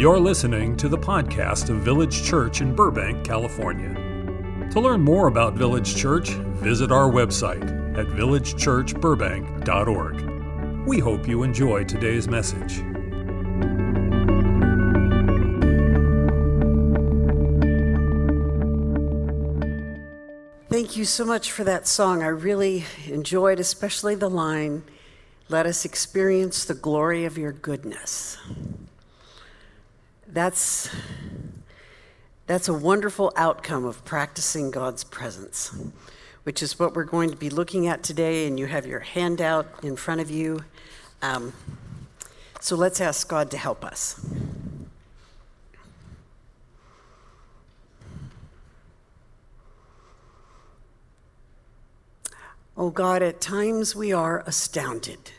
You're listening to the podcast of Village Church in Burbank, California. To learn more about Village Church, visit our website at villagechurchburbank.org. We hope you enjoy today's message. Thank you so much for that song. I really enjoyed, especially the line, Let us experience the glory of your goodness. That's, that's a wonderful outcome of practicing God's presence, which is what we're going to be looking at today. And you have your handout in front of you. Um, so let's ask God to help us. Oh God, at times we are astounded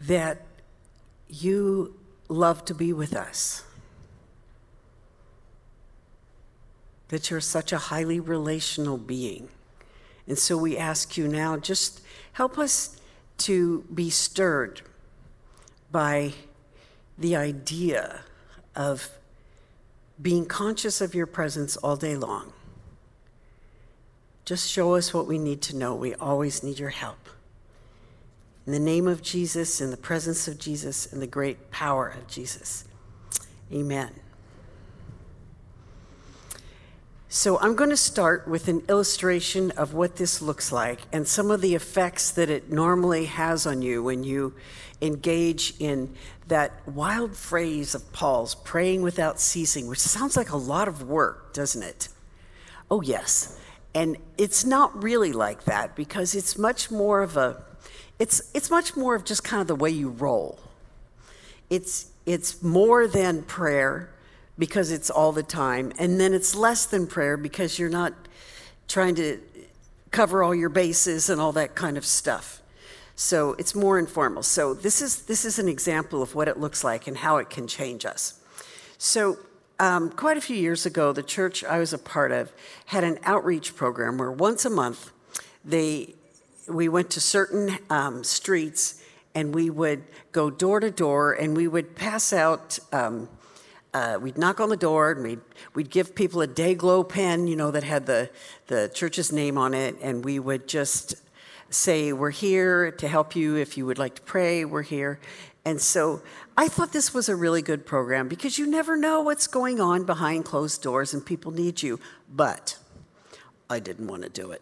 that you love to be with us. That you're such a highly relational being. And so we ask you now just help us to be stirred by the idea of being conscious of your presence all day long. Just show us what we need to know. We always need your help. In the name of Jesus, in the presence of Jesus, in the great power of Jesus. Amen. So, I'm going to start with an illustration of what this looks like and some of the effects that it normally has on you when you engage in that wild phrase of Paul's, praying without ceasing, which sounds like a lot of work, doesn't it? Oh, yes. And it's not really like that because it's much more of a it's, it's much more of just kind of the way you roll. It's, it's more than prayer because it's all the time, and then it's less than prayer because you're not trying to cover all your bases and all that kind of stuff. So it's more informal. So this is this is an example of what it looks like and how it can change us. So um, quite a few years ago, the church I was a part of had an outreach program where once a month they we went to certain um, streets and we would go door to door and we would pass out. Um, uh, we'd knock on the door and we'd, we'd give people a day glow pen, you know, that had the, the church's name on it, and we would just say, We're here to help you. If you would like to pray, we're here. And so I thought this was a really good program because you never know what's going on behind closed doors and people need you. But I didn't want to do it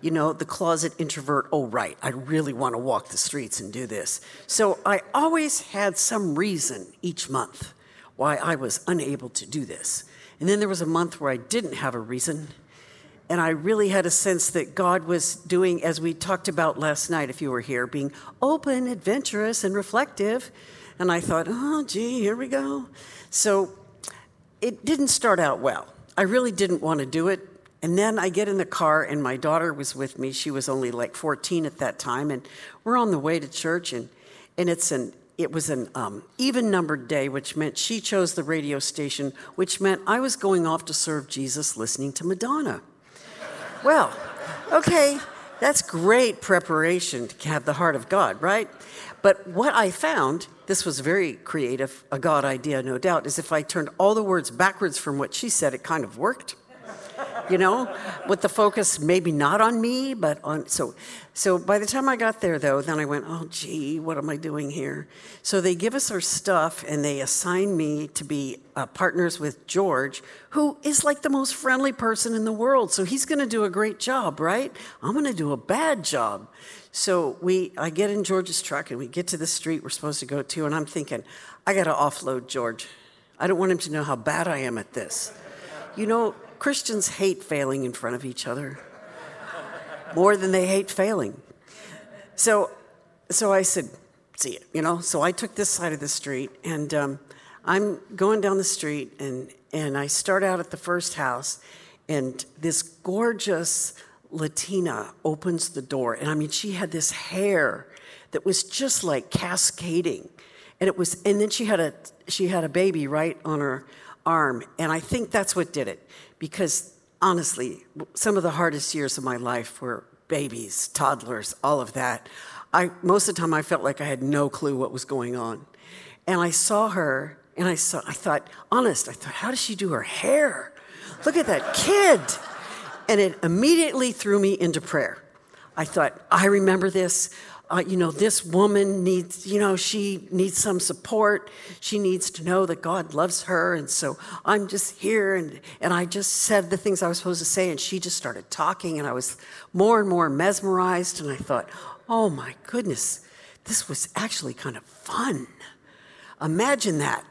you know, the closet introvert, oh, right, I really want to walk the streets and do this. So I always had some reason each month why I was unable to do this. And then there was a month where I didn't have a reason. And I really had a sense that God was doing, as we talked about last night, if you were here, being open, adventurous, and reflective. And I thought, oh, gee, here we go. So it didn't start out well. I really didn't want to do it. And then I get in the car, and my daughter was with me. She was only like 14 at that time, and we're on the way to church, and, and it's an it was an um, even numbered day, which meant she chose the radio station, which meant I was going off to serve Jesus listening to Madonna. well, okay, that's great preparation to have the heart of God, right? But what I found, this was very creative, a God idea, no doubt, is if I turned all the words backwards from what she said, it kind of worked you know, with the focus maybe not on me, but on. So, so by the time I got there, though, then I went, oh, gee, what am I doing here? So they give us our stuff and they assign me to be uh, partners with George, who is like the most friendly person in the world. So he's going to do a great job, right? I'm going to do a bad job. So we, I get in George's truck and we get to the street we're supposed to go to, and I'm thinking, I got to offload George. I don't want him to know how bad I am at this. You know, Christians hate failing in front of each other more than they hate failing. So, so I said, see it, you know? So I took this side of the street and um, I'm going down the street and, and I start out at the first house and this gorgeous Latina opens the door. And I mean, she had this hair that was just like cascading. And it was, and then she had a, she had a baby right on her arm. And I think that's what did it because honestly, some of the hardest years of my life were babies, toddlers, all of that. I, most of the time, I felt like I had no clue what was going on. And I saw her and I saw, I thought, honest, I thought, how does she do her hair? Look at that kid. And it immediately threw me into prayer. I thought, I remember this. Uh, you know, this woman needs, you know, she needs some support. She needs to know that God loves her. And so I'm just here. And, and I just said the things I was supposed to say. And she just started talking. And I was more and more mesmerized. And I thought, oh my goodness, this was actually kind of fun. Imagine that.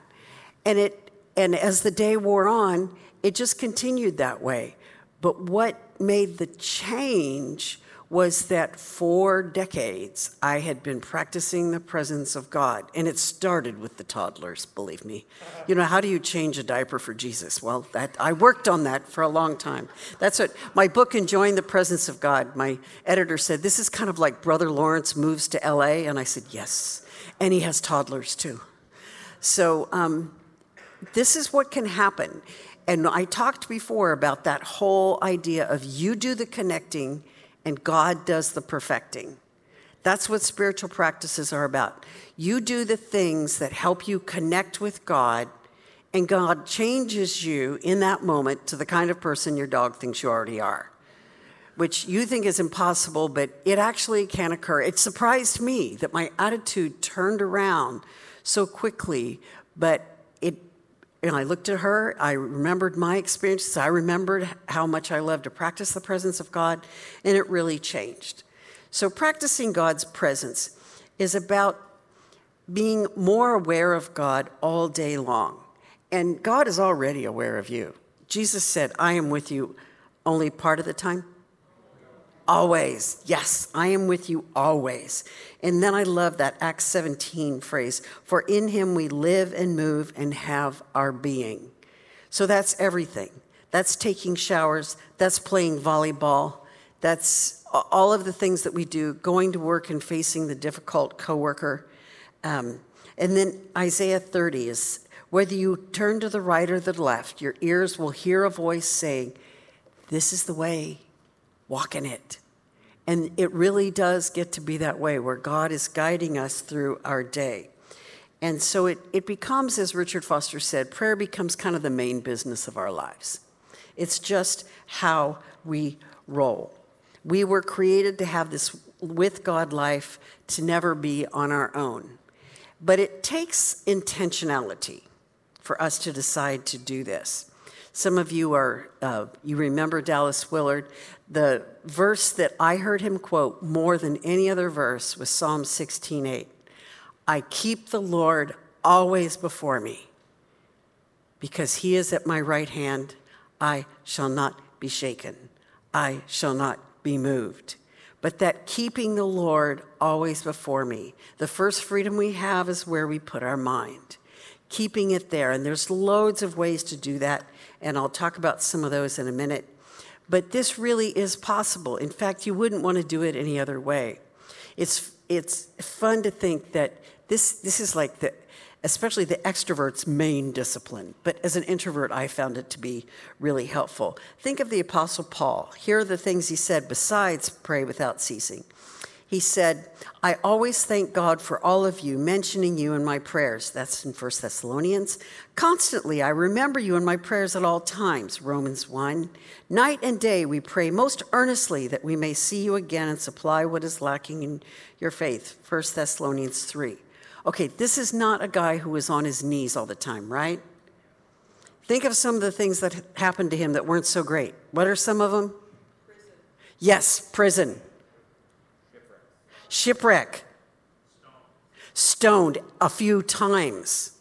And it and as the day wore on, it just continued that way. But what made the change was that for decades I had been practicing the presence of God. And it started with the toddlers, believe me. You know, how do you change a diaper for Jesus? Well, that I worked on that for a long time. That's what my book, Enjoying the Presence of God, my editor said, This is kind of like Brother Lawrence moves to LA. And I said, Yes. And he has toddlers too. So, um, this is what can happen. And I talked before about that whole idea of you do the connecting and God does the perfecting. That's what spiritual practices are about. You do the things that help you connect with God, and God changes you in that moment to the kind of person your dog thinks you already are, which you think is impossible, but it actually can occur. It surprised me that my attitude turned around so quickly, but and I looked at her, I remembered my experiences, I remembered how much I love to practice the presence of God, and it really changed. So, practicing God's presence is about being more aware of God all day long. And God is already aware of you. Jesus said, I am with you only part of the time. Always. Yes, I am with you always. And then I love that Acts 17 phrase for in him we live and move and have our being. So that's everything. That's taking showers, that's playing volleyball, that's all of the things that we do, going to work and facing the difficult coworker. Um, and then Isaiah 30 is whether you turn to the right or the left, your ears will hear a voice saying, This is the way, walk in it. And it really does get to be that way where God is guiding us through our day. And so it, it becomes, as Richard Foster said, prayer becomes kind of the main business of our lives. It's just how we roll. We were created to have this with God life, to never be on our own. But it takes intentionality for us to decide to do this. Some of you are, uh, you remember Dallas Willard. The verse that I heard him quote more than any other verse was Psalm 16:8. I keep the Lord always before me. Because he is at my right hand, I shall not be shaken. I shall not be moved. But that keeping the Lord always before me, the first freedom we have is where we put our mind, keeping it there. And there's loads of ways to do that and I'll talk about some of those in a minute. But this really is possible. In fact, you wouldn't want to do it any other way. It's, it's fun to think that this, this is like the, especially the extrovert's main discipline. But as an introvert, I found it to be really helpful. Think of the Apostle Paul. Here are the things he said besides pray without ceasing. He said, I always thank God for all of you, mentioning you in my prayers. That's in 1 Thessalonians. Constantly, I remember you in my prayers at all times. Romans 1. Night and day, we pray most earnestly that we may see you again and supply what is lacking in your faith. 1 Thessalonians 3. Okay, this is not a guy who was on his knees all the time, right? Think of some of the things that happened to him that weren't so great. What are some of them? Prison. Yes, prison shipwreck, stoned a few times.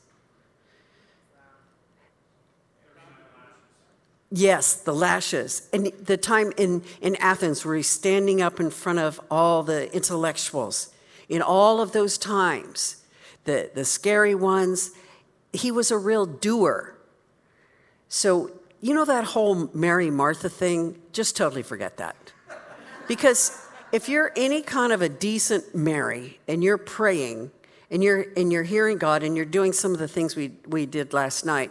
Yes, the lashes. And the time in, in Athens where he's standing up in front of all the intellectuals, in all of those times, the, the scary ones, he was a real doer. So, you know that whole Mary Martha thing? Just totally forget that. Because if you're any kind of a decent Mary and you're praying and you're and you're hearing God and you're doing some of the things we, we did last night,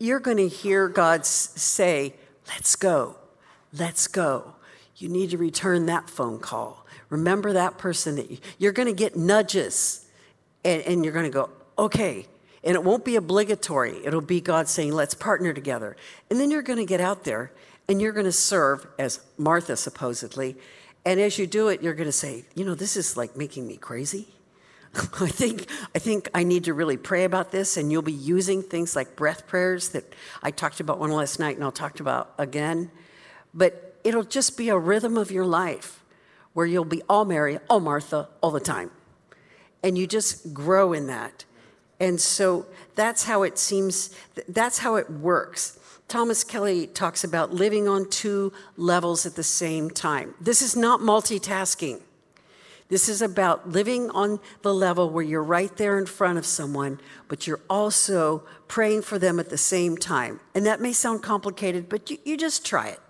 you're going to hear God say, Let's go, let's go. You need to return that phone call. Remember that person that you, you're going to get nudges and, and you're going to go, okay. And it won't be obligatory. It'll be God saying, let's partner together. And then you're going to get out there and you're going to serve as Martha, supposedly. And as you do it, you're going to say, you know, this is like making me crazy. I think I think I need to really pray about this, and you'll be using things like breath prayers that I talked about one last night, and I'll talk about again. But it'll just be a rhythm of your life where you'll be all Mary, all Martha, all the time, and you just grow in that. And so that's how it seems. That's how it works. Thomas Kelly talks about living on two levels at the same time. This is not multitasking. This is about living on the level where you're right there in front of someone, but you're also praying for them at the same time. And that may sound complicated, but you, you just try it.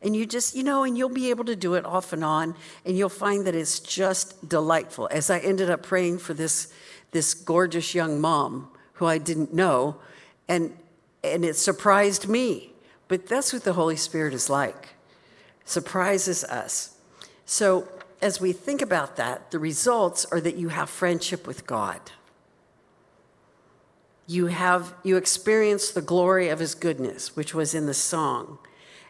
And you just, you know, and you'll be able to do it off and on, and you'll find that it's just delightful. As I ended up praying for this, this gorgeous young mom who I didn't know, and, and it surprised me. But that's what the Holy Spirit is like surprises us. So as we think about that, the results are that you have friendship with God. You have you experience the glory of his goodness, which was in the song.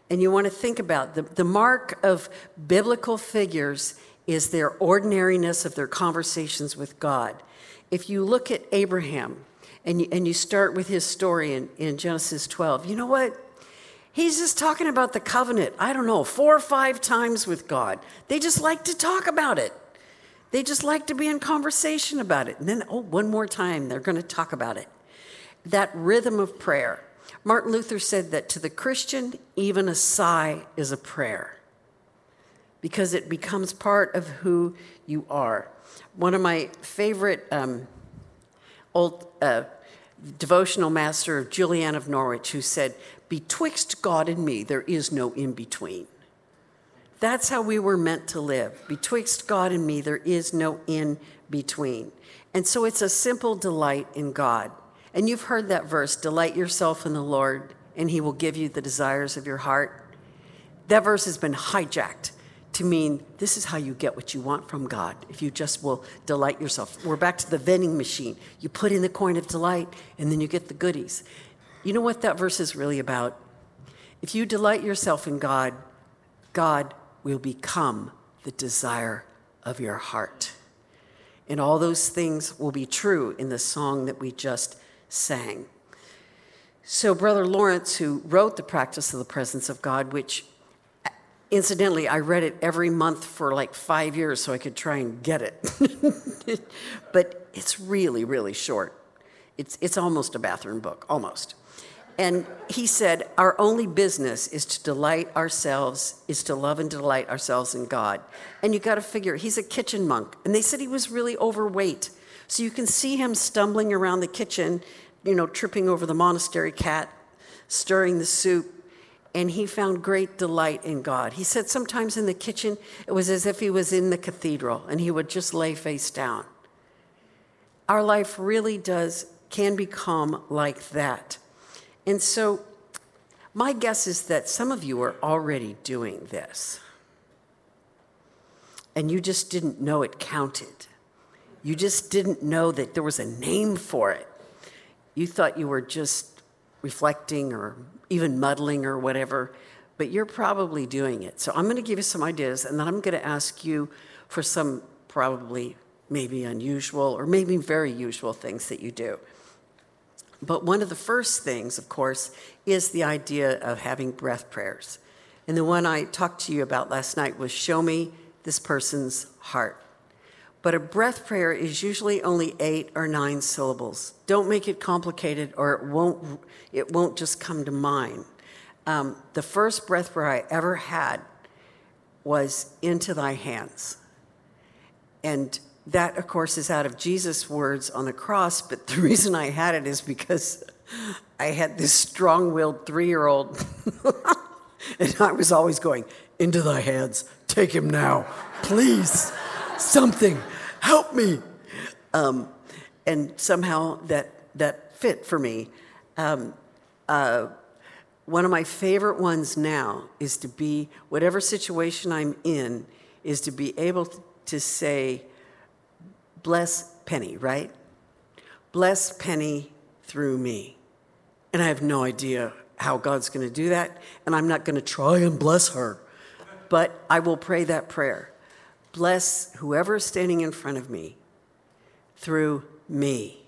And you want to think about the, the mark of biblical figures is their ordinariness of their conversations with God. If you look at Abraham and you, and you start with his story in, in Genesis 12, you know what? He's just talking about the covenant, I don't know, four or five times with God. They just like to talk about it. They just like to be in conversation about it. And then, oh, one more time, they're going to talk about it. That rhythm of prayer. Martin Luther said that to the Christian, even a sigh is a prayer because it becomes part of who you are. One of my favorite um, old uh, devotional master, Julian of Norwich, who said, Betwixt God and me, there is no in between. That's how we were meant to live. Betwixt God and me, there is no in between. And so it's a simple delight in God. And you've heard that verse delight yourself in the Lord, and he will give you the desires of your heart. That verse has been hijacked to mean this is how you get what you want from God if you just will delight yourself. We're back to the vending machine. You put in the coin of delight, and then you get the goodies. You know what that verse is really about? If you delight yourself in God, God will become the desire of your heart. And all those things will be true in the song that we just sang. So, Brother Lawrence, who wrote The Practice of the Presence of God, which incidentally, I read it every month for like five years so I could try and get it. but it's really, really short. It's, it's almost a bathroom book, almost. And he said, Our only business is to delight ourselves, is to love and delight ourselves in God. And you got to figure, he's a kitchen monk. And they said he was really overweight. So you can see him stumbling around the kitchen, you know, tripping over the monastery cat, stirring the soup. And he found great delight in God. He said sometimes in the kitchen, it was as if he was in the cathedral and he would just lay face down. Our life really does, can become like that. And so, my guess is that some of you are already doing this. And you just didn't know it counted. You just didn't know that there was a name for it. You thought you were just reflecting or even muddling or whatever, but you're probably doing it. So I'm going to give you some ideas, and then I'm going to ask you for some probably maybe unusual or maybe very usual things that you do. But one of the first things, of course, is the idea of having breath prayers. And the one I talked to you about last night was show me this person's heart. But a breath prayer is usually only eight or nine syllables. Don't make it complicated or it won't, it won't just come to mind. Um, the first breath prayer I ever had was into thy hands. And that, of course, is out of Jesus' words on the cross, but the reason I had it is because I had this strong willed three year old, and I was always going, Into thy hands, take him now, please, something, help me. Um, and somehow that, that fit for me. Um, uh, one of my favorite ones now is to be, whatever situation I'm in, is to be able to say, bless Penny, right? bless Penny through me. And I have no idea how God's going to do that, and I'm not going to try and bless her. But I will pray that prayer. Bless whoever is standing in front of me through me.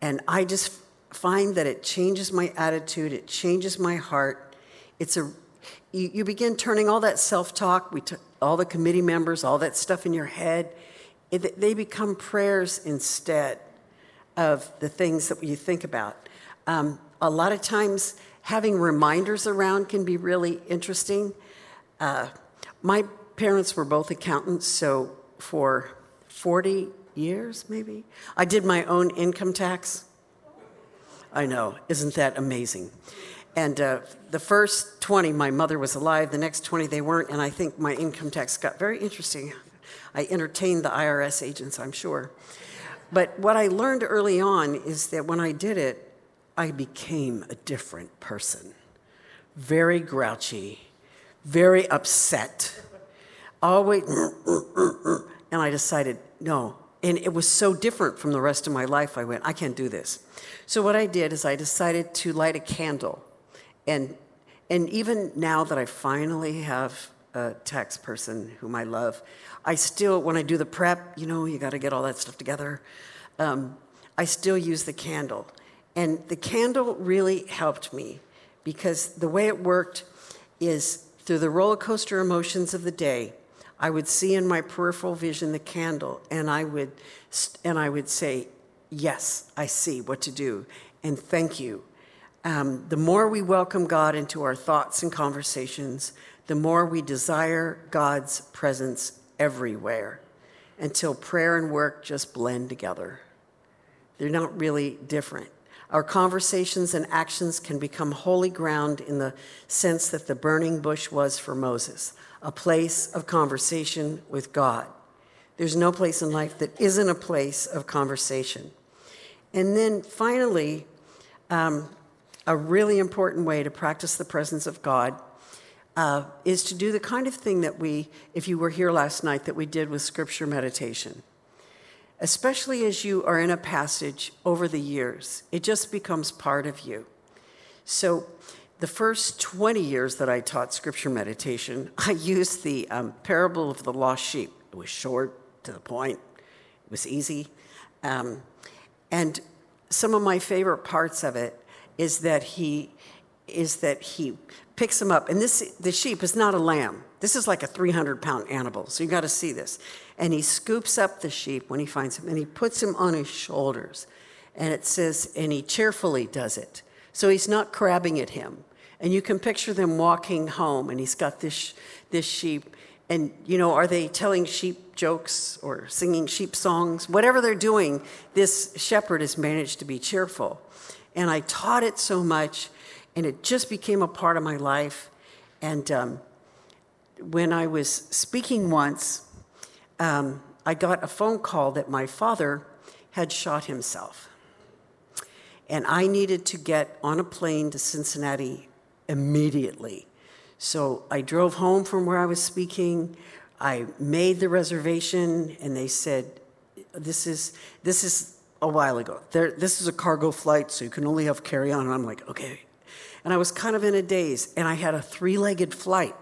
And I just find that it changes my attitude, it changes my heart. It's a you, you begin turning all that self-talk, we t- all the committee members, all that stuff in your head, it, they become prayers instead of the things that you think about. Um, a lot of times, having reminders around can be really interesting. Uh, my parents were both accountants, so for 40 years, maybe, I did my own income tax. I know, isn't that amazing? And uh, the first 20, my mother was alive. The next 20, they weren't. And I think my income tax got very interesting. I entertained the IRS agents, I'm sure. But what I learned early on is that when I did it, I became a different person. Very grouchy, very upset. Always, and I decided, no. And it was so different from the rest of my life. I went, I can't do this. So what I did is I decided to light a candle and, and even now that I finally have a tax person whom I love, I still, when I do the prep, you know, you got to get all that stuff together. Um, I still use the candle. And the candle really helped me because the way it worked is through the roller coaster emotions of the day, I would see in my peripheral vision the candle and I would, and I would say, Yes, I see what to do, and thank you um, the more we welcome God into our thoughts and conversations, the more we desire God's presence everywhere until prayer and work just blend together. They're not really different. Our conversations and actions can become holy ground in the sense that the burning bush was for Moses, a place of conversation with God. There's no place in life that isn't a place of conversation. And then finally, um, a really important way to practice the presence of God uh, is to do the kind of thing that we, if you were here last night, that we did with scripture meditation. Especially as you are in a passage over the years, it just becomes part of you. So, the first 20 years that I taught scripture meditation, I used the um, parable of the lost sheep. It was short, to the point, it was easy. Um, and some of my favorite parts of it is that he is that he picks him up. And this the sheep is not a lamb. This is like a 300 pound animal. So you got to see this. And he scoops up the sheep when he finds him and he puts him on his shoulders. And it says and he cheerfully does it. So he's not crabbing at him and you can picture them walking home and he's got this this sheep and you know are they telling sheep jokes or singing sheep songs whatever they're doing this shepherd has managed to be cheerful and I taught it so much, and it just became a part of my life. And um, when I was speaking once, um, I got a phone call that my father had shot himself. And I needed to get on a plane to Cincinnati immediately. So I drove home from where I was speaking. I made the reservation, and they said, "This is this is a while ago. There, this is a cargo flight, so you can only have carry on. And I'm like, okay. And I was kind of in a daze, and I had a three legged flight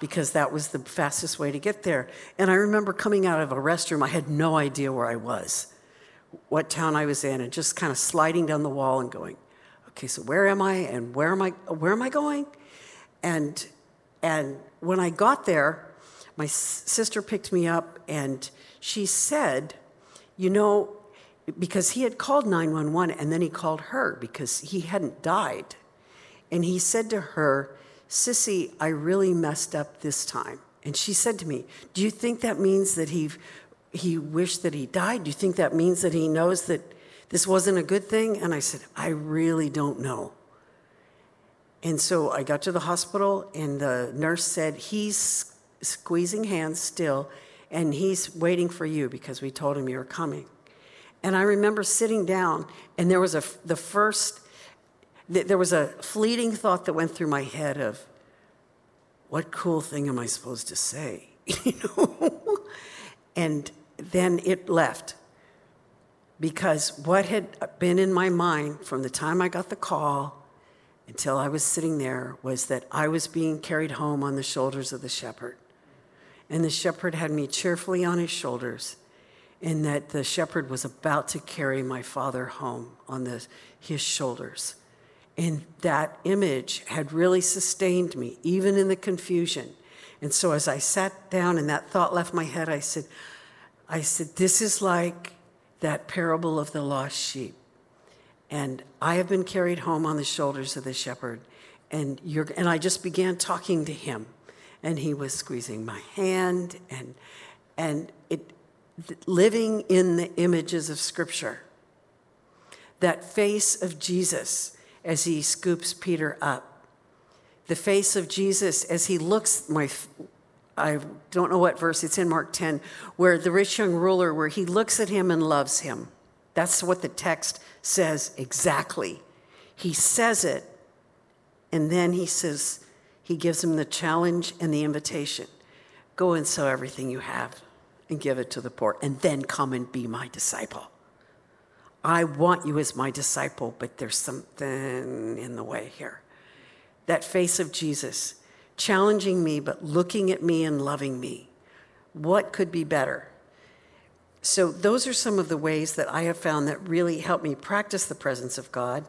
because that was the fastest way to get there. And I remember coming out of a restroom, I had no idea where I was, what town I was in, and just kind of sliding down the wall and going, okay, so where am I and where am I where am I going? And and when I got there, my sister picked me up and she said, you know, because he had called 911 and then he called her because he hadn't died. And he said to her, Sissy, I really messed up this time. And she said to me, Do you think that means that he, he wished that he died? Do you think that means that he knows that this wasn't a good thing? And I said, I really don't know. And so I got to the hospital, and the nurse said, He's squeezing hands still, and he's waiting for you because we told him you were coming. And I remember sitting down, and there was a, the first, there was a fleeting thought that went through my head of, what cool thing am I supposed to say? you know? and then it left. Because what had been in my mind from the time I got the call until I was sitting there was that I was being carried home on the shoulders of the shepherd. And the shepherd had me cheerfully on his shoulders, and that the shepherd was about to carry my father home on the, his shoulders. And that image had really sustained me, even in the confusion. And so as I sat down and that thought left my head, I said, I said, this is like that parable of the lost sheep. And I have been carried home on the shoulders of the shepherd. And, you're, and I just began talking to him. And he was squeezing my hand and, and it, living in the images of Scripture. That face of Jesus as he scoops Peter up. The face of Jesus as he looks, my I don't know what verse, it's in Mark 10, where the rich young ruler, where he looks at him and loves him. That's what the text says exactly. He says it, and then he says, he gives him the challenge and the invitation go and sell everything you have and give it to the poor, and then come and be my disciple. I want you as my disciple, but there's something in the way here. That face of Jesus challenging me, but looking at me and loving me. What could be better? So, those are some of the ways that I have found that really help me practice the presence of God.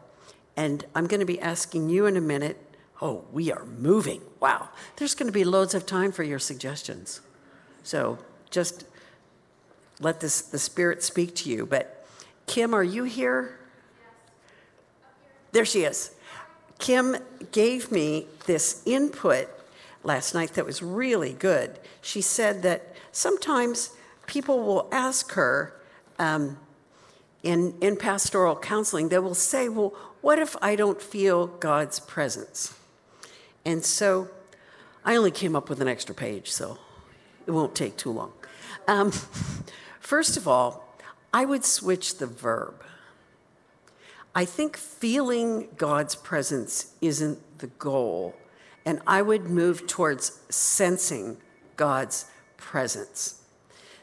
And I'm going to be asking you in a minute. Oh, we are moving. Wow. There's going to be loads of time for your suggestions. So, just let this, the Spirit speak to you. But, Kim, are you here? There she is. Kim gave me this input last night that was really good. She said that sometimes people will ask her um, in, in pastoral counseling, they will say, Well, what if I don't feel God's presence? And so I only came up with an extra page, so it won't take too long. Um, first of all, I would switch the verb. I think feeling God's presence isn't the goal and I would move towards sensing God's presence.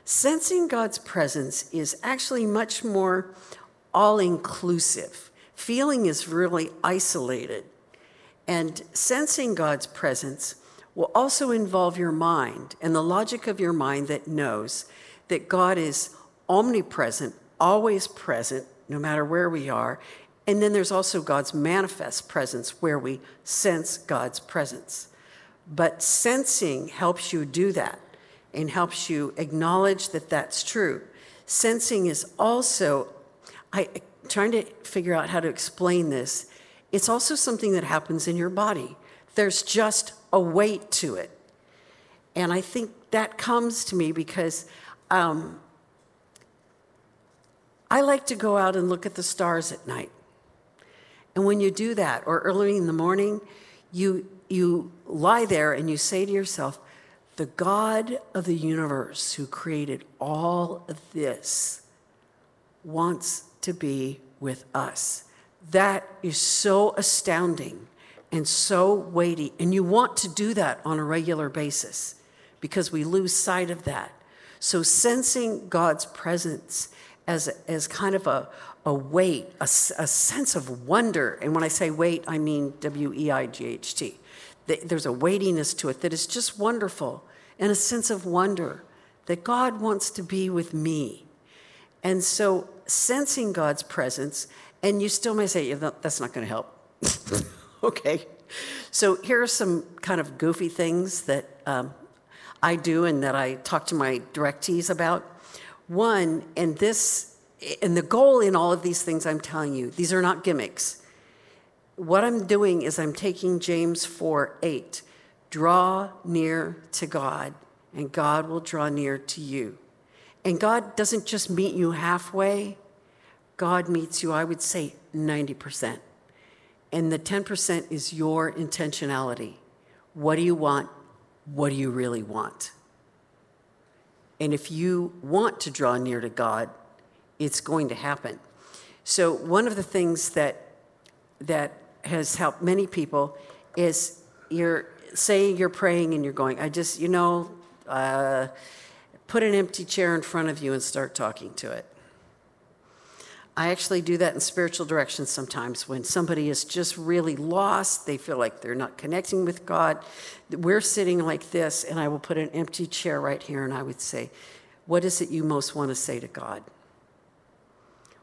Sensing God's presence is actually much more all inclusive. Feeling is really isolated. And sensing God's presence will also involve your mind and the logic of your mind that knows that God is omnipresent, always present, no matter where we are, and then there's also God's manifest presence where we sense God's presence. But sensing helps you do that and helps you acknowledge that that's true. Sensing is also, I trying to figure out how to explain this. It's also something that happens in your body. There's just a weight to it. And I think that comes to me because um, I like to go out and look at the stars at night. And when you do that, or early in the morning, you, you lie there and you say to yourself, the God of the universe who created all of this wants to be with us. That is so astounding and so weighty. And you want to do that on a regular basis because we lose sight of that. So, sensing God's presence as, as kind of a, a weight, a, a sense of wonder. And when I say weight, I mean W E I G H T. There's a weightiness to it that is just wonderful, and a sense of wonder that God wants to be with me. And so, sensing God's presence, and you still may say, yeah, that's not going to help. okay. So, here are some kind of goofy things that um, I do and that I talk to my directees about. One, and this and the goal in all of these things I'm telling you, these are not gimmicks. What I'm doing is I'm taking James 4 8. Draw near to God, and God will draw near to you. And God doesn't just meet you halfway, God meets you, I would say, 90%. And the 10% is your intentionality. What do you want? What do you really want? And if you want to draw near to God, it's going to happen. So one of the things that that has helped many people is you're saying you're praying and you're going, I just, you know, uh, put an empty chair in front of you and start talking to it. I actually do that in spiritual direction sometimes when somebody is just really lost, they feel like they're not connecting with God. We're sitting like this, and I will put an empty chair right here, and I would say, What is it you most want to say to God?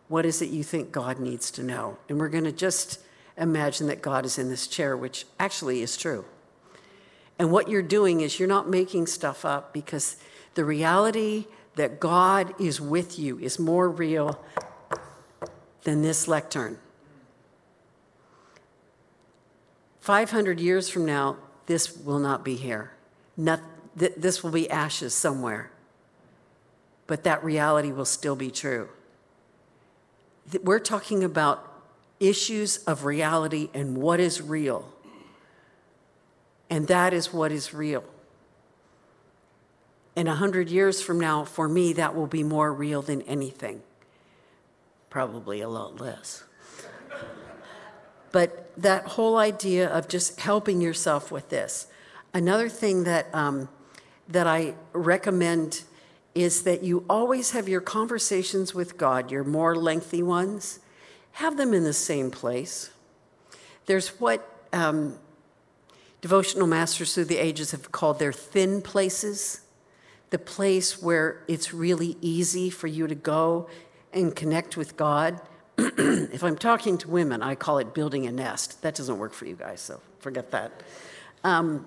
What is it you think God needs to know? And we're going to just imagine that God is in this chair, which actually is true. And what you're doing is you're not making stuff up because the reality that God is with you is more real than this lectern. 500 years from now, this will not be here. Not, th- this will be ashes somewhere. But that reality will still be true. We're talking about issues of reality and what is real. And that is what is real. And a hundred years from now, for me, that will be more real than anything. Probably a lot less. but that whole idea of just helping yourself with this. Another thing that, um, that I recommend is that you always have your conversations with God, your more lengthy ones, have them in the same place. There's what um, devotional masters through the ages have called their thin places, the place where it's really easy for you to go and connect with God. if I'm talking to women, I call it building a nest. That doesn't work for you guys, so forget that. Um,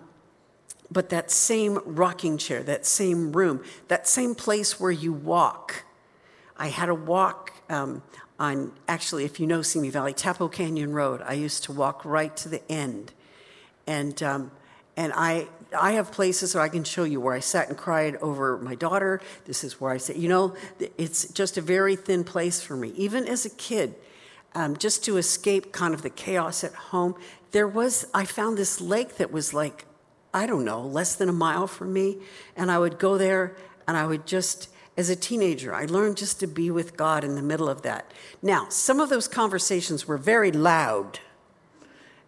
but that same rocking chair, that same room, that same place where you walk. I had a walk um, on, actually, if you know Simi Valley, Tupelo Canyon Road. I used to walk right to the end and, um, and I, I have places where I can show you where I sat and cried over my daughter. This is where I said, you know, it's just a very thin place for me. Even as a kid, um, just to escape kind of the chaos at home, there was, I found this lake that was like, I don't know, less than a mile from me. And I would go there and I would just, as a teenager, I learned just to be with God in the middle of that. Now, some of those conversations were very loud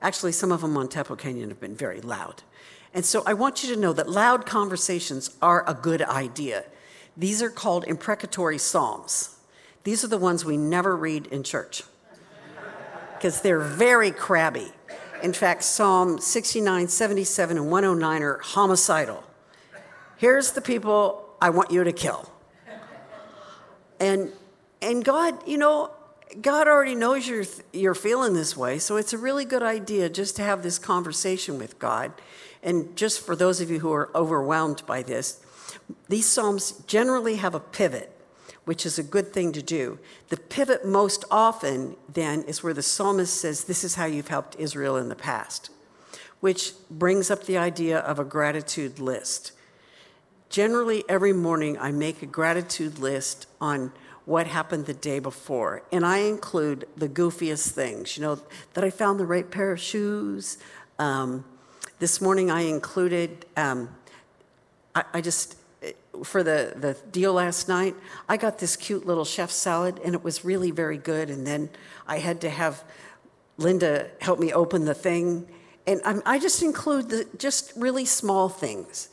Actually, some of them on Tupelo Canyon have been very loud. And so I want you to know that loud conversations are a good idea. These are called imprecatory psalms. These are the ones we never read in church because they're very crabby. In fact, Psalm 69, 77, and 109 are homicidal. Here's the people I want you to kill. And, and God, you know, God already knows you're, you're feeling this way, so it's a really good idea just to have this conversation with God. And just for those of you who are overwhelmed by this, these Psalms generally have a pivot, which is a good thing to do. The pivot most often, then, is where the psalmist says, This is how you've helped Israel in the past, which brings up the idea of a gratitude list. Generally, every morning I make a gratitude list on what happened the day before. And I include the goofiest things, you know, that I found the right pair of shoes. Um, this morning I included, um, I, I, just, for the, the deal last night, I got this cute little chef salad and it was really very good. And then I had to have Linda help me open the thing. And I'm, I just include the just really small things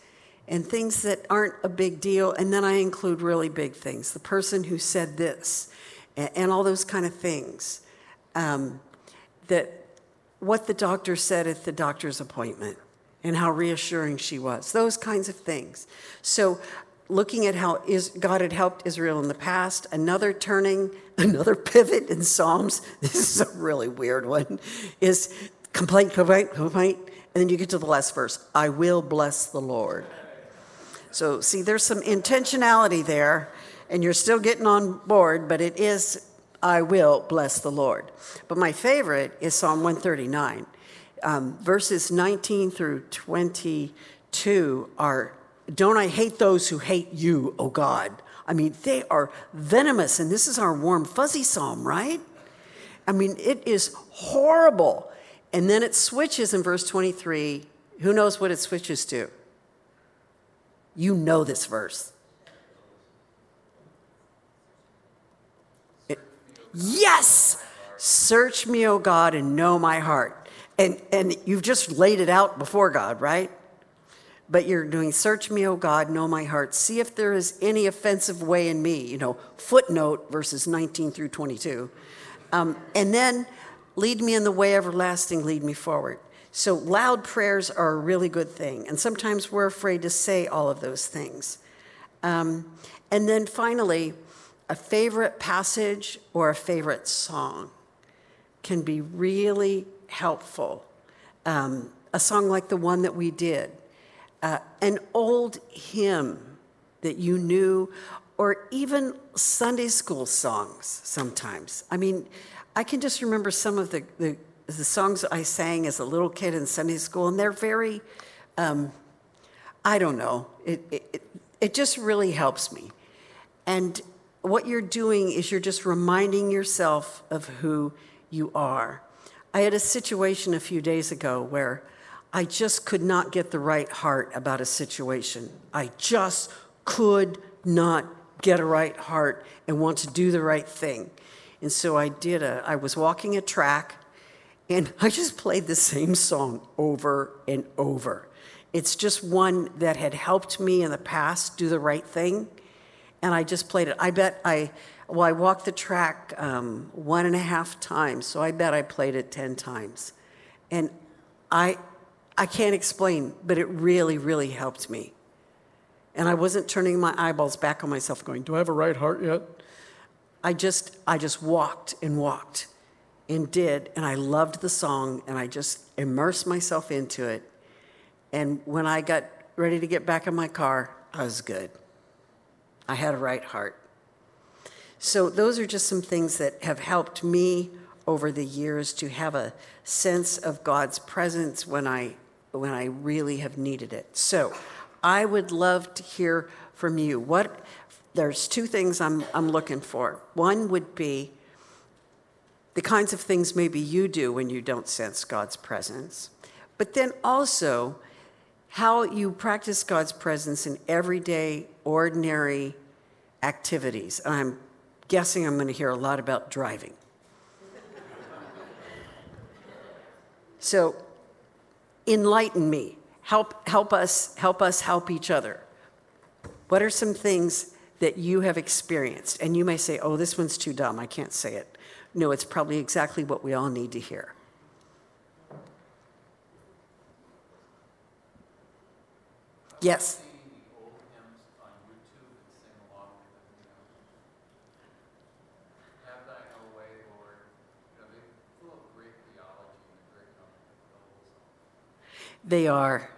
and things that aren't a big deal. And then I include really big things the person who said this, and, and all those kind of things. Um, that what the doctor said at the doctor's appointment and how reassuring she was, those kinds of things. So, looking at how God had helped Israel in the past, another turning, another pivot in Psalms, this is a really weird one, is complaint, complaint, complaint, and then you get to the last verse I will bless the Lord. So, see, there's some intentionality there, and you're still getting on board, but it is, I will bless the Lord. But my favorite is Psalm 139. Um, verses 19 through 22 are Don't I hate those who hate you, O God? I mean, they are venomous, and this is our warm, fuzzy psalm, right? I mean, it is horrible. And then it switches in verse 23. Who knows what it switches to? You know this verse. It, yes! Search me, O God, and know my heart. And, and you've just laid it out before God, right? But you're doing, Search me, O God, know my heart. See if there is any offensive way in me, you know, footnote verses 19 through 22. Um, and then lead me in the way everlasting, lead me forward. So loud prayers are a really good thing. And sometimes we're afraid to say all of those things. Um, and then finally, a favorite passage or a favorite song can be really helpful. Um, a song like the one that we did, uh, an old hymn that you knew, or even Sunday school songs sometimes. I mean, I can just remember some of the, the, the songs I sang as a little kid in Sunday school, and they're very, um, I don't know, it, it, it just really helps me. And what you're doing is you're just reminding yourself of who you are. I had a situation a few days ago where I just could not get the right heart about a situation. I just could not get a right heart and want to do the right thing. And so I did a, I was walking a track and I just played the same song over and over. It's just one that had helped me in the past do the right thing. And I just played it. I bet I, well, I walked the track um, one and a half times, so I bet I played it 10 times. And I, I can't explain, but it really, really helped me. And I wasn't turning my eyeballs back on myself going, Do I have a right heart yet? I just, I just walked and walked and did, and I loved the song, and I just immersed myself into it. And when I got ready to get back in my car, I was good. I had a right heart. So, those are just some things that have helped me over the years to have a sense of God's presence when I, when I really have needed it. So, I would love to hear from you. What, there's two things I'm, I'm looking for. One would be the kinds of things maybe you do when you don't sense God's presence, but then also how you practice God's presence in everyday, ordinary activities. And I'm guessing I'm going to hear a lot about driving. So, enlighten me. Help, help us, help us help each other. What are some things that you have experienced? And you may say, oh, this one's too dumb. I can't say it. No, it's probably exactly what we all need to hear. Yes. They are.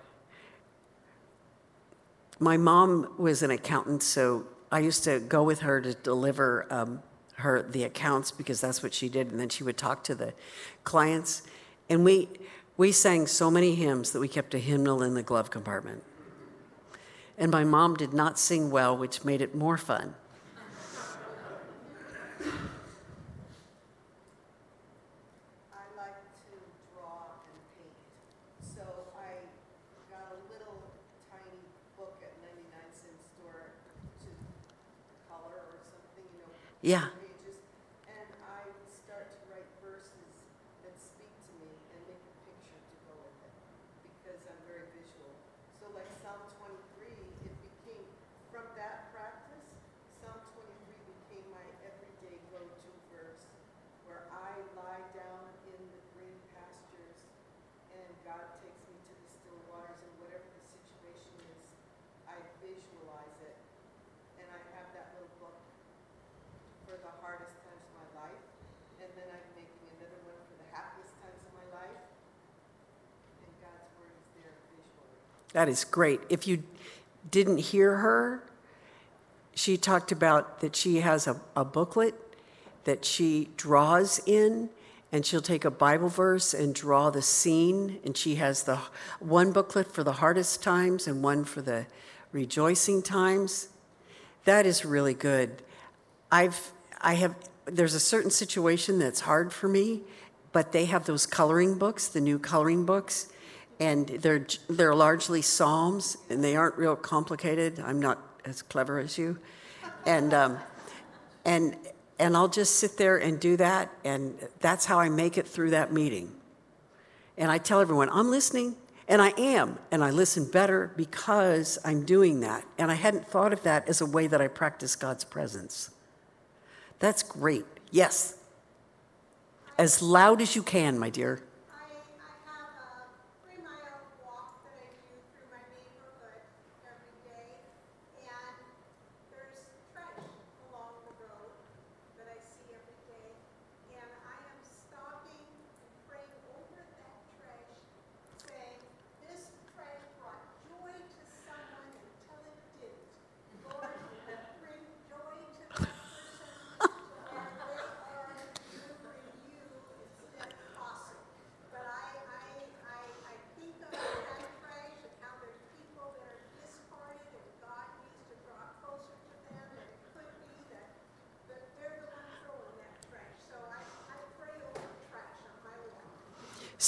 My mom was an accountant, so I used to go with her to deliver um, her the accounts because that's what she did, and then she would talk to the clients. And we we sang so many hymns that we kept a hymnal in the glove compartment. And my mom did not sing well, which made it more fun. Yeah. And I start to write verses that speak to me and make a picture to go with it because I'm very visual. So like Psalm 23, it became, from that practice, Psalm 23 became my everyday go-to verse where I lie down in the green pastures and God takes me to the still waters and whatever the situation is, I visualize it and I have that little book for the hardest times of my life, and then I'm making another one for the happiest times of my life. And God's word is there visually. That is great. If you didn't hear her, she talked about that she has a, a booklet that she draws in and she'll take a Bible verse and draw the scene. And she has the one booklet for the hardest times and one for the rejoicing times. That is really good. I've I have, there's a certain situation that's hard for me, but they have those coloring books, the new coloring books, and they're, they're largely Psalms, and they aren't real complicated. I'm not as clever as you. And, um, and, and I'll just sit there and do that, and that's how I make it through that meeting. And I tell everyone, I'm listening. And I am, and I listen better because I'm doing that. And I hadn't thought of that as a way that I practice God's presence. That's great. Yes. As loud as you can, my dear.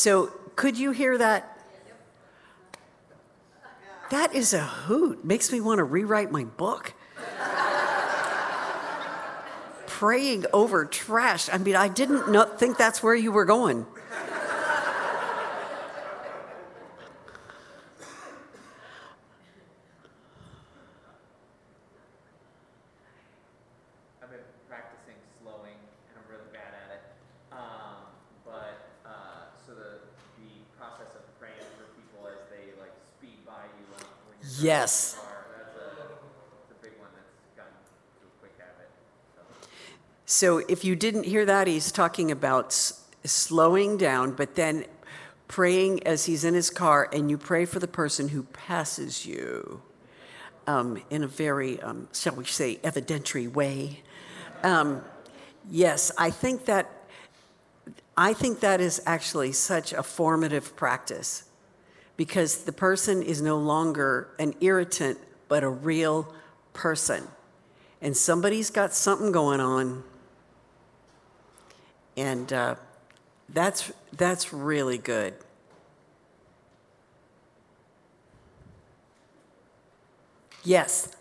So, could you hear that? That is a hoot. Makes me want to rewrite my book. Praying over trash. I mean, I didn't not think that's where you were going. Yes. So if you didn't hear that, he's talking about slowing down, but then praying as he's in his car, and you pray for the person who passes you um, in a very, um, shall we say, evidentiary way. Um, yes, I think that I think that is actually such a formative practice because the person is no longer an irritant, but a real person. And somebody's got something going on. And uh, that's, that's really good. Yes.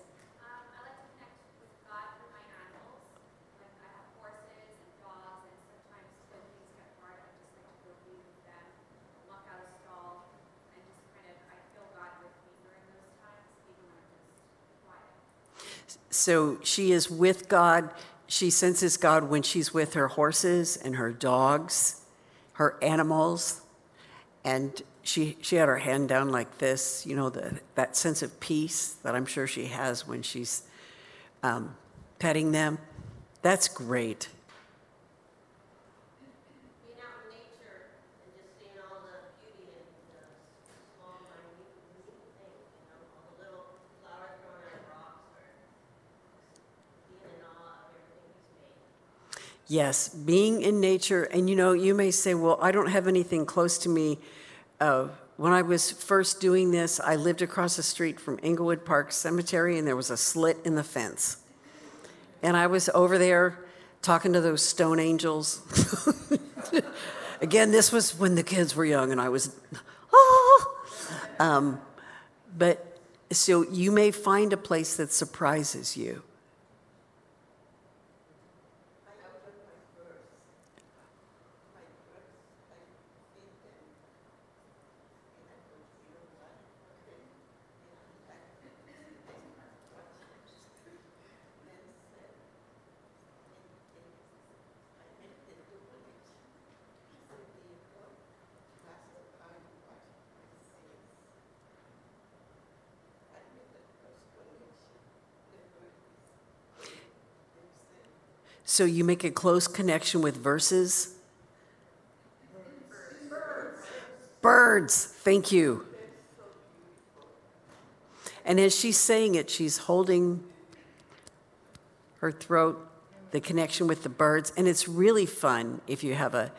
So she is with God. She senses God when she's with her horses and her dogs, her animals. And she, she had her hand down like this, you know, the, that sense of peace that I'm sure she has when she's um, petting them. That's great. Yes, being in nature. And you know, you may say, well, I don't have anything close to me. Uh, when I was first doing this, I lived across the street from Inglewood Park Cemetery, and there was a slit in the fence. And I was over there talking to those stone angels. Again, this was when the kids were young, and I was, oh. Um, but so you may find a place that surprises you. So you make a close connection with verses. Birds. Birds. Thank you. And as she's saying it, she's holding her throat, the connection with the birds. And it's really fun if you have a,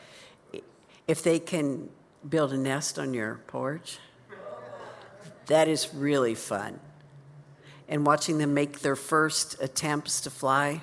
if they can build a nest on your porch. That is really fun. And watching them make their first attempts to fly.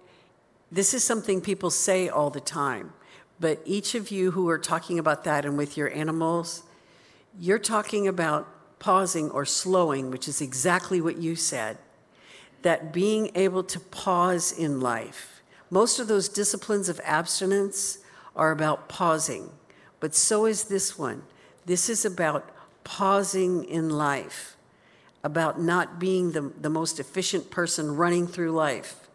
this is something people say all the time, but each of you who are talking about that and with your animals, you're talking about pausing or slowing, which is exactly what you said. That being able to pause in life. Most of those disciplines of abstinence are about pausing, but so is this one. This is about pausing in life, about not being the, the most efficient person running through life,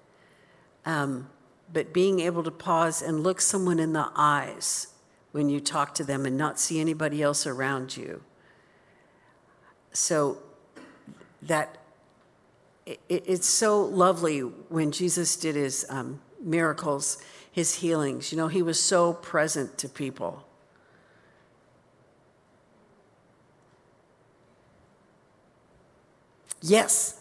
um, but being able to pause and look someone in the eyes when you talk to them and not see anybody else around you. So that it, it's so lovely when Jesus did his um, miracles, his healings. You know, he was so present to people. Yes. Yes,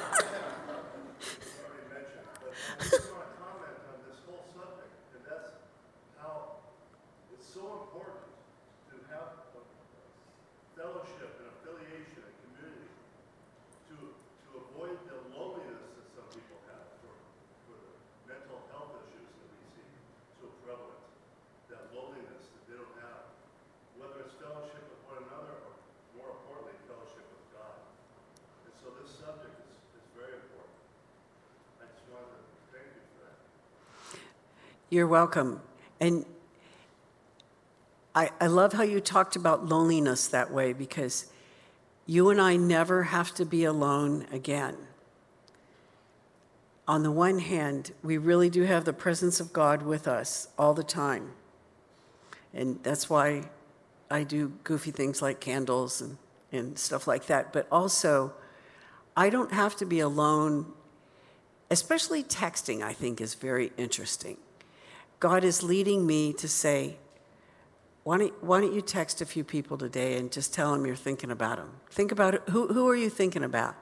You're welcome. And I, I love how you talked about loneliness that way because you and I never have to be alone again. On the one hand, we really do have the presence of God with us all the time. And that's why I do goofy things like candles and, and stuff like that. But also, I don't have to be alone, especially texting, I think, is very interesting. God is leading me to say, why don't, why don't you text a few people today and just tell them you're thinking about them? Think about. Who, who are you thinking about?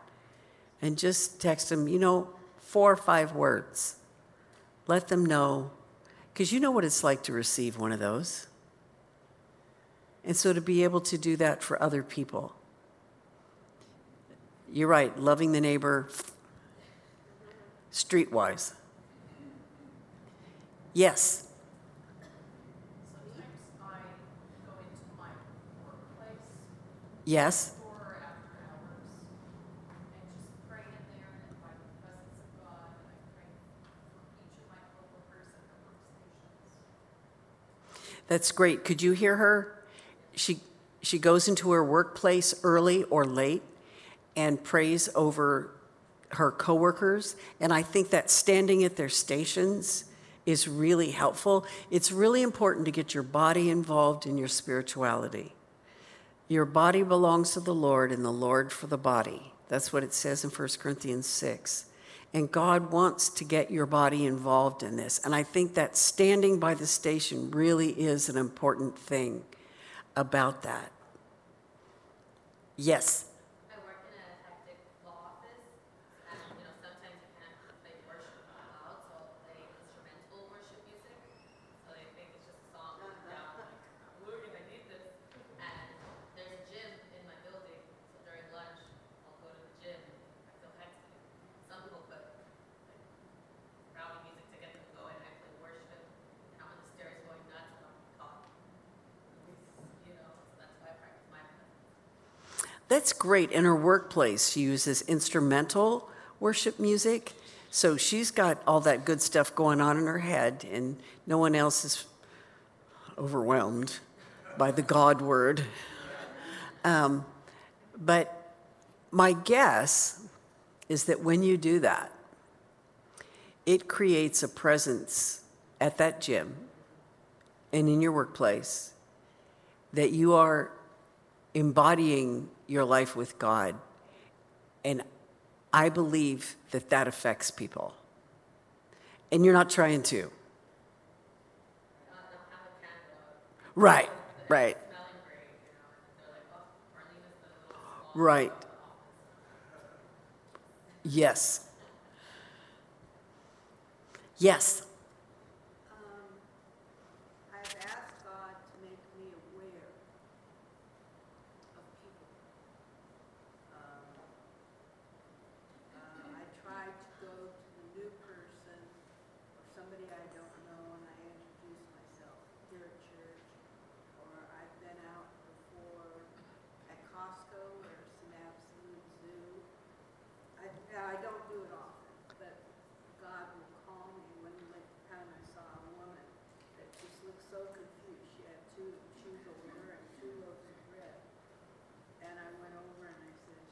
And just text them, you know, four or five words. Let them know, because you know what it's like to receive one of those. And so to be able to do that for other people. You're right, loving the neighbor streetwise. Yes. Sometimes I go into my workplace Yes. or after hours and just pray in there and invite the presence of God and I pray for each of my coworkers at their workstations. That's great. Could you hear her? She, she goes into her workplace early or late and prays over her coworkers. And I think that standing at their stations is really helpful. It's really important to get your body involved in your spirituality. Your body belongs to the Lord and the Lord for the body. That's what it says in 1 Corinthians 6. And God wants to get your body involved in this. And I think that standing by the station really is an important thing about that. Yes. I work in a hectic law office, and you know sometimes you can't play worship out loud, so I'll play instrumental worship music. So they think it's just a song down like, we're gonna need this. And there's a gym in my building, so during lunch I'll go to the gym. I feel hectic. Some people put like rowdy music to get them going. I play worship, and I'm on the stairs going nuts, and I'm caught. You know, so that's why I practice my method. That's great. In her workplace, she uses instrumental worship music. So she's got all that good stuff going on in her head, and no one else is overwhelmed by the God word. Um, but my guess is that when you do that, it creates a presence at that gym and in your workplace that you are embodying your life with God. And I believe that that affects people. And you're not trying to. Out. Right, right, Yes. you know, and they're like, oh, Marlena's the little small right. Yes. Yes. Um, I've asked God to make me aware of people. Um, uh, I tried to go to the new person or somebody I don't know and I introduce myself here at church. Or I've been out before at Costco or some absolute zoo. I, I don't do it often, but God will call me one like time I saw a woman that just looked so confused. She had two shoes over her and two loaves of bread. And I went over and I said,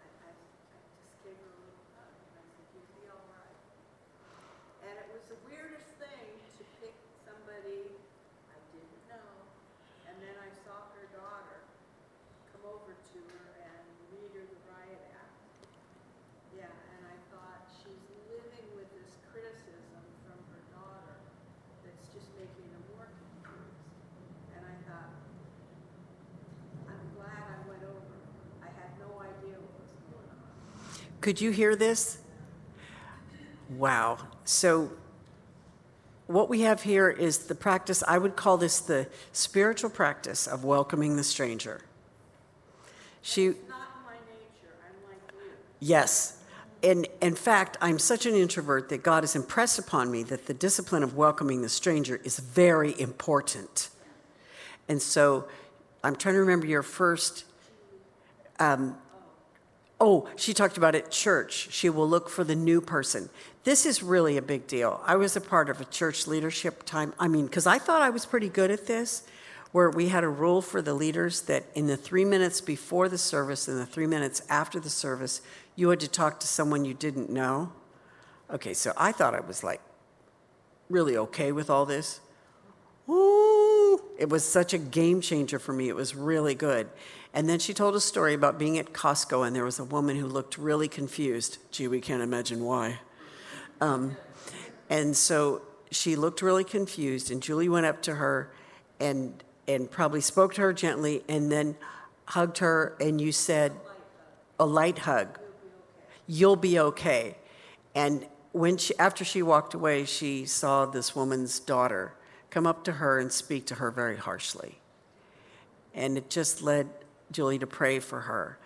I, I, I just gave her a little hug and I said, you be all right? And it was the weirdest thing to pick somebody I didn't know. And then I saw her daughter come over to her and read her the riot act. Yeah, and I thought she's living with this criticism from her daughter that's just making her more confused. And I thought, I'm glad I went over. I had no idea what was going on. Could you hear this? Wow. So, what we have here is the practice, I would call this the spiritual practice of welcoming the stranger. She, It's not my nature. I'm like yes. And in fact, I'm such an introvert that God has impressed upon me that the discipline of welcoming the stranger is very important. And so, I'm trying to remember your first um, Oh, she talked about at church. She will look for the new person. This is really a big deal. I was a part of a church leadership time. I mean, because I thought I was pretty good at this, where we had a rule for the leaders that in the three minutes before the service and the three minutes after the service, you had to talk to someone you didn't know. Okay, so I thought I was like really okay with all this. Ooh, it was such a game changer for me. It was really good. And then she told a story about being at Costco, and there was a woman who looked really confused. Gee, we can't imagine why. Um, and so she looked really confused, and Julie went up to her and and probably spoke to her gently, and then hugged her, and you said, "A light hug. You'll be okay." And when she, after she walked away, she saw this woman's daughter come up to her and speak to her very harshly. And it just led Julie to pray for her.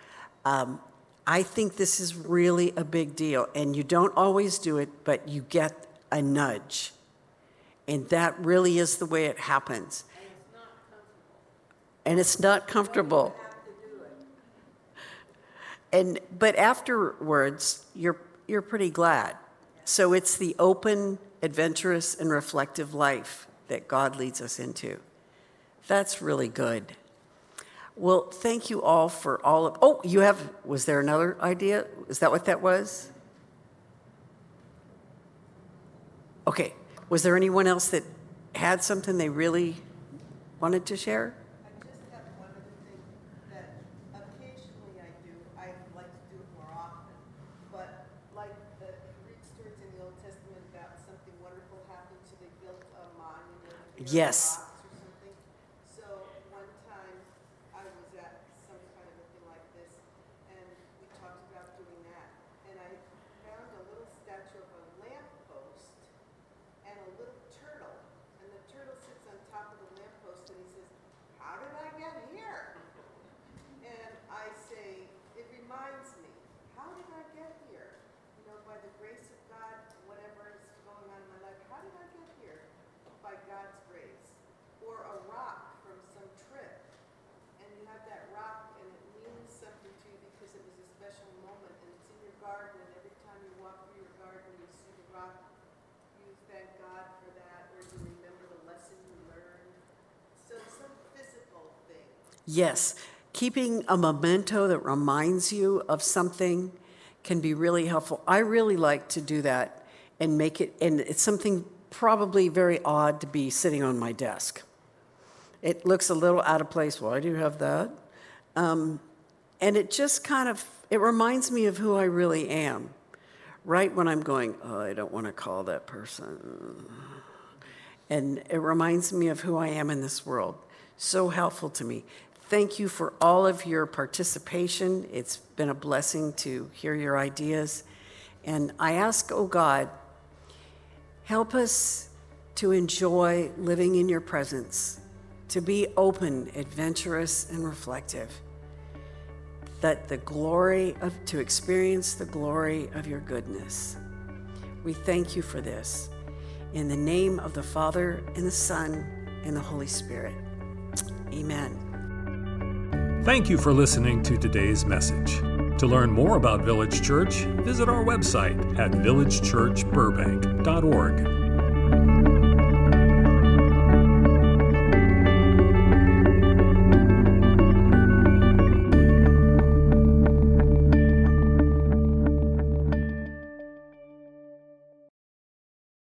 Um, I think this is really a big deal, and you don't always do it, but you get a nudge. And that really is the way it happens. And it's not comfortable. And but afterwards, you're you're pretty glad. So it's the open, adventurous, and reflective life that God leads us into. That's really good. Well, thank you all for all of. Oh, you have. Was there another idea? Is that what that was? Okay. Was there anyone else that had something they really wanted to share? I just have one other thing that occasionally I do, I like to do it more often. But like the Greek stories in the Old Testament about something wonderful happened, so they built a monument. or a Yes. box Or something. So one time I was at some kind of a thing like this and we talked about doing that. And I found a little statue of a lamppost and a little turtle. And the turtle sits on top of the lamppost and he says, How did I get here? And I say, It reminds me, how did I get here? You know, by the grace of God, whatever is going on in my life, how did I get here? By God's grace. Or a rock from some trip. And you have that rock and it means something to you because it was a special moment and it's in your garden and every time you walk through your garden you see the rock you thank God for that, or you remember the lesson you learned. So some physical thing. Yes. Keeping a memento that reminds you of something can be really helpful. I really like to do that and make it, and it's something probably very odd to be sitting on my desk. It looks a little out of place. Why do you have that? Um, and it just kind of it reminds me of who I really am. Right when I'm going, oh, I don't want to call that person. And it reminds me of who I am in this world. So helpful to me. Thank you for all of your participation. It's been a blessing to hear your ideas. And I ask, oh God, help us to enjoy living in your presence, to be open, adventurous, and reflective. That the glory of, to experience the glory of your goodness. We thank you for this. In the name of the Father, and the Son, and the Holy Spirit. Amen. Thank you for listening to today's message. To learn more about Village Church, visit our website at villagechurchburbank.org.